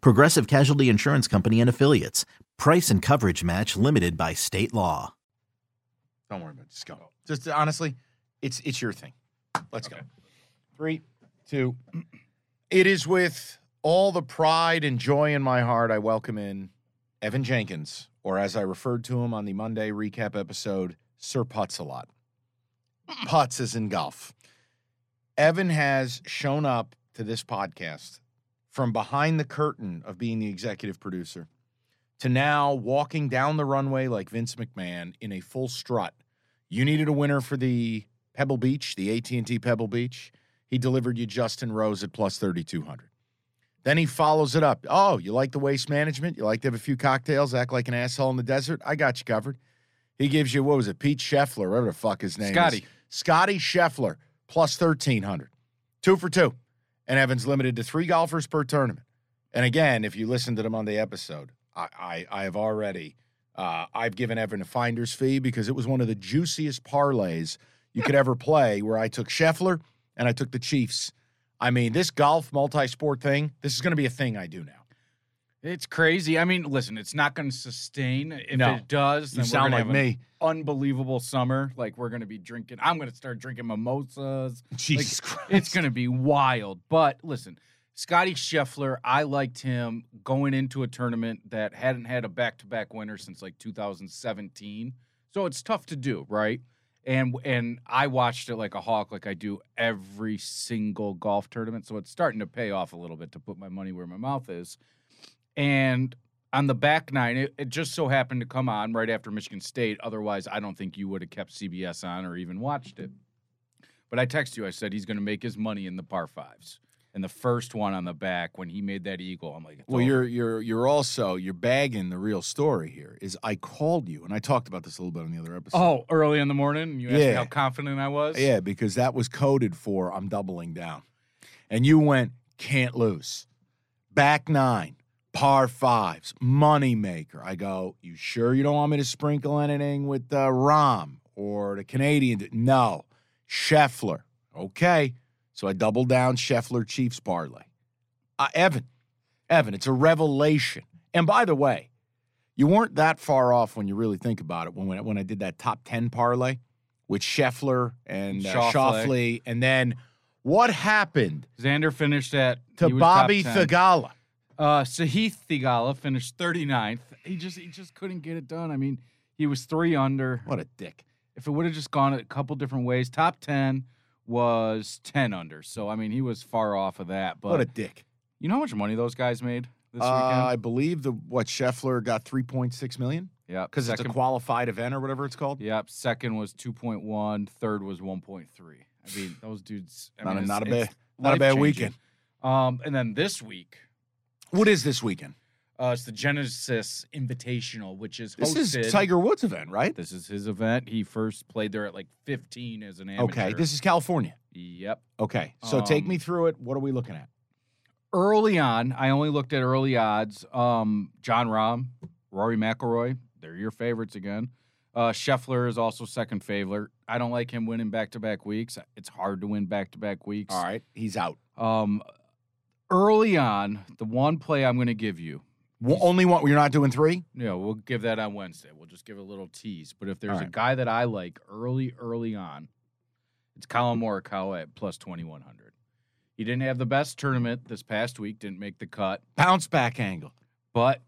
Progressive Casualty Insurance Company and Affiliates. Price and coverage match limited by state law. Don't worry about it. Just go. Just honestly, it's it's your thing. Let's go. Three, two. It is with all the pride and joy in my heart I welcome in Evan Jenkins, or as I referred to him on the Monday recap episode, Sir Putz a lot. Putz is in golf. Evan has shown up to this podcast from behind the curtain of being the executive producer to now walking down the runway like Vince McMahon in a full strut. You needed a winner for the Pebble Beach, the AT&T Pebble Beach. He delivered you Justin Rose at plus 3200. Then he follows it up. Oh, you like the waste management? You like to have a few cocktails, act like an asshole in the desert? I got you covered. He gives you what was it, Pete Scheffler, whatever the fuck his name Scottie. is. Scottie Scottie Scheffler plus thirteen hundred. Two for two. And Evans limited to three golfers per tournament. And again, if you listen to the Monday episode, I I, I have already uh, I've given Evan a finder's fee because it was one of the juiciest parlays you could ever play where I took Scheffler and I took the Chiefs. I mean, this golf multi-sport thing, this is going to be a thing I do now. It's crazy. I mean, listen, it's not going to sustain. If No. it does, You then sound we're like have me. an unbelievable summer. Like we're going to be drinking. I'm going to start drinking mimosas. Jesus Christ. It's going to be wild. But listen, Scottie Scheffler, I liked him going into a tournament that hadn't had a back-to-back winner since like 2017. So it's tough to do, right? And and I watched it like a hawk, like I do every single golf tournament. So it's starting to pay off a little bit to put my money where my mouth is. And on the back nine, it, it just so happened to come on right after Michigan State. Otherwise, I don't think you would have kept CBS on or even watched it. But I texted you. I said he's going to make his money in the par fives. And the first one on the back when he made that eagle, I'm like, Well, over. you're you're you're also you're bagging the real story here. Is I called you and I talked about this a little bit on the other episode. oh early in the morning. You asked me how confident I was. yeah, because that was coded for I'm doubling down, and you went can't lose, back nine, par fives, money maker. I go, you sure you don't want me to sprinkle anything with uh, Rahm or the Canadian? No, Scheffler. Okay, so I doubled down Scheffler Chiefs parlay. Uh, Evan, Evan, it's a revelation. And by the way, you weren't that far off when you really think about it. When when, when I did that top ten parlay with Scheffler and uh, Schauffele. Schauffele, and then what happened Xander finished at to he was top Bobby 10. Theegala? Uh, Sahith Theegala finished 39th. He just he just couldn't get it done. I mean, he was three under. What a dick! If it would have just gone a couple different ways, top 10 was 10 under. So I mean, he was far off of that. But what a dick! you know how much money those guys made this Uh, I believe the what Scheffler got three point six million Yeah, because it's a qualified event or whatever it's called. Yep. Second was 2.1. Third was 1.3. I mean, those dudes. I Not a- not a bad- not a bad weekend. Um, and then this week, What is this weekend? uh, it's the Genesis Invitational, which is This is Tiger Woods' event, right? This is his event. He first played there at like 15 as an amateur. Okay, this is California. Yep. Okay, so take Um, me through it. What are we looking at? Early on, I only looked at early odds. Um, Jon Rahm, Rory McIlroy, they're your favorites again. Uh, Scheffler is also second favorite. I don't like him winning back to back weeks. It's hard to win back to back weeks. All right, he's out. Um, early on, the one play I'm going to give you. Well, only one. You're not doing three. Know, we'll give that on Wednesday. We'll just give a little tease. But if there's a guy that I like early, early on, it's Collin Morikawa at plus 2100. He didn't have the best tournament this past week, didn't make the cut, Bounce back angle. but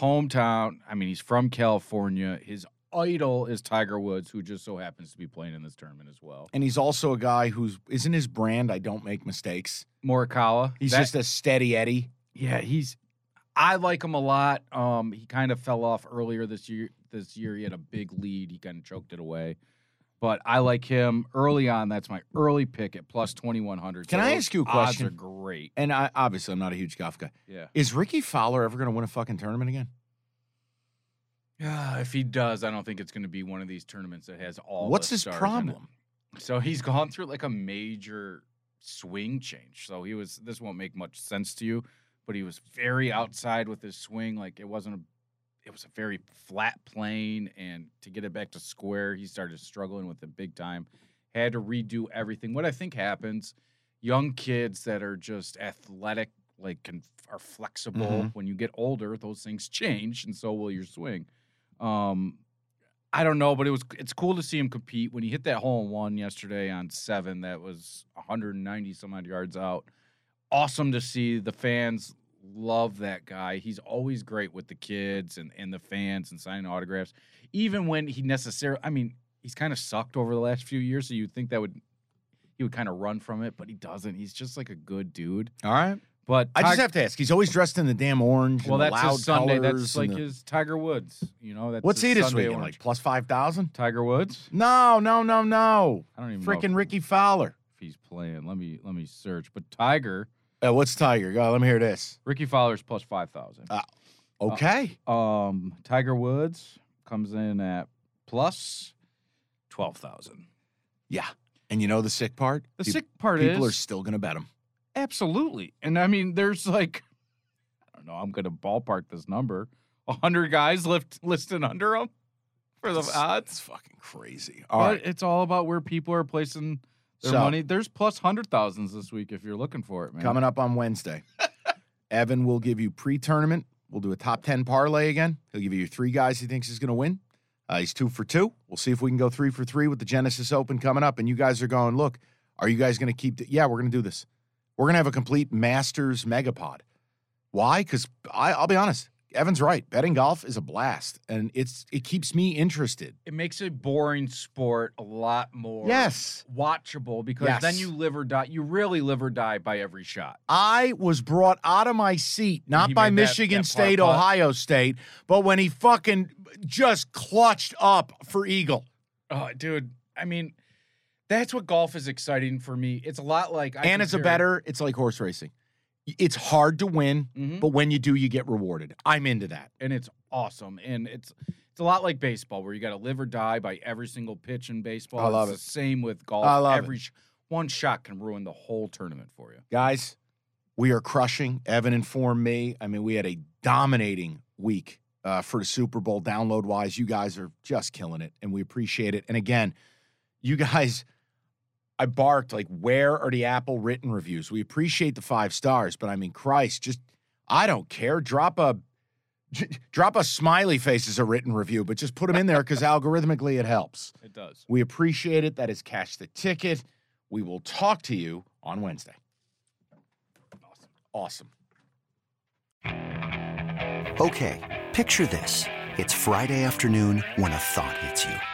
hometown. I mean, he's from California. His idol is Tiger Woods, who just so happens to be playing in this tournament as well. And he's also a guy who's isn't his brand. I don't make mistakes. Morikawa. He's that- just a steady Eddie. yeah. He's. I like him a lot. Um, he kind of fell off earlier this year. This year, he had a big lead. He kind of choked it away. But I like him early on. That's my early pick at plus twenty one hundred. Can I ask you a question? Odds are great. And I obviously I'm not a huge golf guy. Yeah. Is Rickie Fowler ever going to win a fucking tournament again? Yeah, if he does, I don't think it's going to be one of these tournaments that has all. What's the his problem? So he's gone through like a major swing change. So he was. This won't make much sense to you, but he was very outside with his swing. Like it wasn't a. It was a very flat plane, and to get it back to square, he started struggling with it big time. Had to redo everything. What I think happens, young kids that are just athletic, like can are flexible. Mhm. When you get older, those things change, and so will your swing. Um, I don't know, but it was it's cool to see him compete when he hit that hole in one yesterday on seven. That was 190 some odd yards out. Awesome to see the fans love that guy. He's always great with the kids and and the fans and signing autographs. Even when he necessarily, I mean, he's kind of sucked over the last few years, so you'd think that would he would kind of run from it, but he doesn't. He's just like a good dude. All right. But I just have to ask. He's always dressed in the damn orange. well, that's his Sunday. That's like the- his Tiger Woods. You know, that's What's his he this weekend? Like plus five thousand? Tiger Woods? No, no, no, no. I don't even Freaking if, Rickie Fowler. if he's playing. Let me let me search. But Tiger, Uh, what's Tiger? Go, let me hear this. Rickie Fowler's plus five thousand. Uh, Okay. Um, Tiger Woods comes in at plus twelve thousand. yeah. And you know the sick part? The sick part people is people are still going to bet him. Absolutely, and I mean, there's like, I don't know. I'm gonna ballpark this number. hundred guys lift listed under him for the That's- odds. That's fucking crazy. All but it's all about where people are placing their So- money. There's plus hundred thousands this week if you're looking for it, man. Coming up on Wednesday, Evan will give you pre-tournament. We'll do a top ten parlay again. He'll give you three guys he thinks is going to win. Uh, he's two for two. We'll see if we can go three for three with the Genesis Open coming up. And you guys are going, look, are you guys going to keep? yeah, we're going to do this. We're going to have a complete Masters megapod. Why? Because I'll be honest, Evan's right. Betting golf is a blast, and it's it keeps me interested. it makes a boring sport a lot more Yes. watchable because then you live or die. You really live or die by every shot. I was brought out of my seat, not by made that- Michigan that State, putt. Ohio State, but when he fucking just clutched up for Eagle. Oh, dude. I mean, that's what golf is exciting for me. It's a lot like I and it's a better, it's like horse racing. It's hard to win, Mhm. but when you do, you get rewarded. I'm into that. and it's awesome. And it's it's a lot like baseball where you got to live or die by every single pitch in baseball. I love it's it. the same with golf. I love every sh- one shot can ruin the whole tournament for you. Guys, we are crushing. Evan informed me. I mean, we had a dominating week uh, for the Super Bowl download wise. You guys are just killing it, and we appreciate it. And again, you guys, I barked like, where are the Apple written reviews? We appreciate the five stars, but I mean, Christ, just I don't care. Drop a drop a smiley face as a written review, but just put them in there because algorithmically it helps. It does. We appreciate it. That is Cash the Ticket. We will talk to you on Wednesday. Awesome. Okay, picture this. It's Friday afternoon when a thought hits you.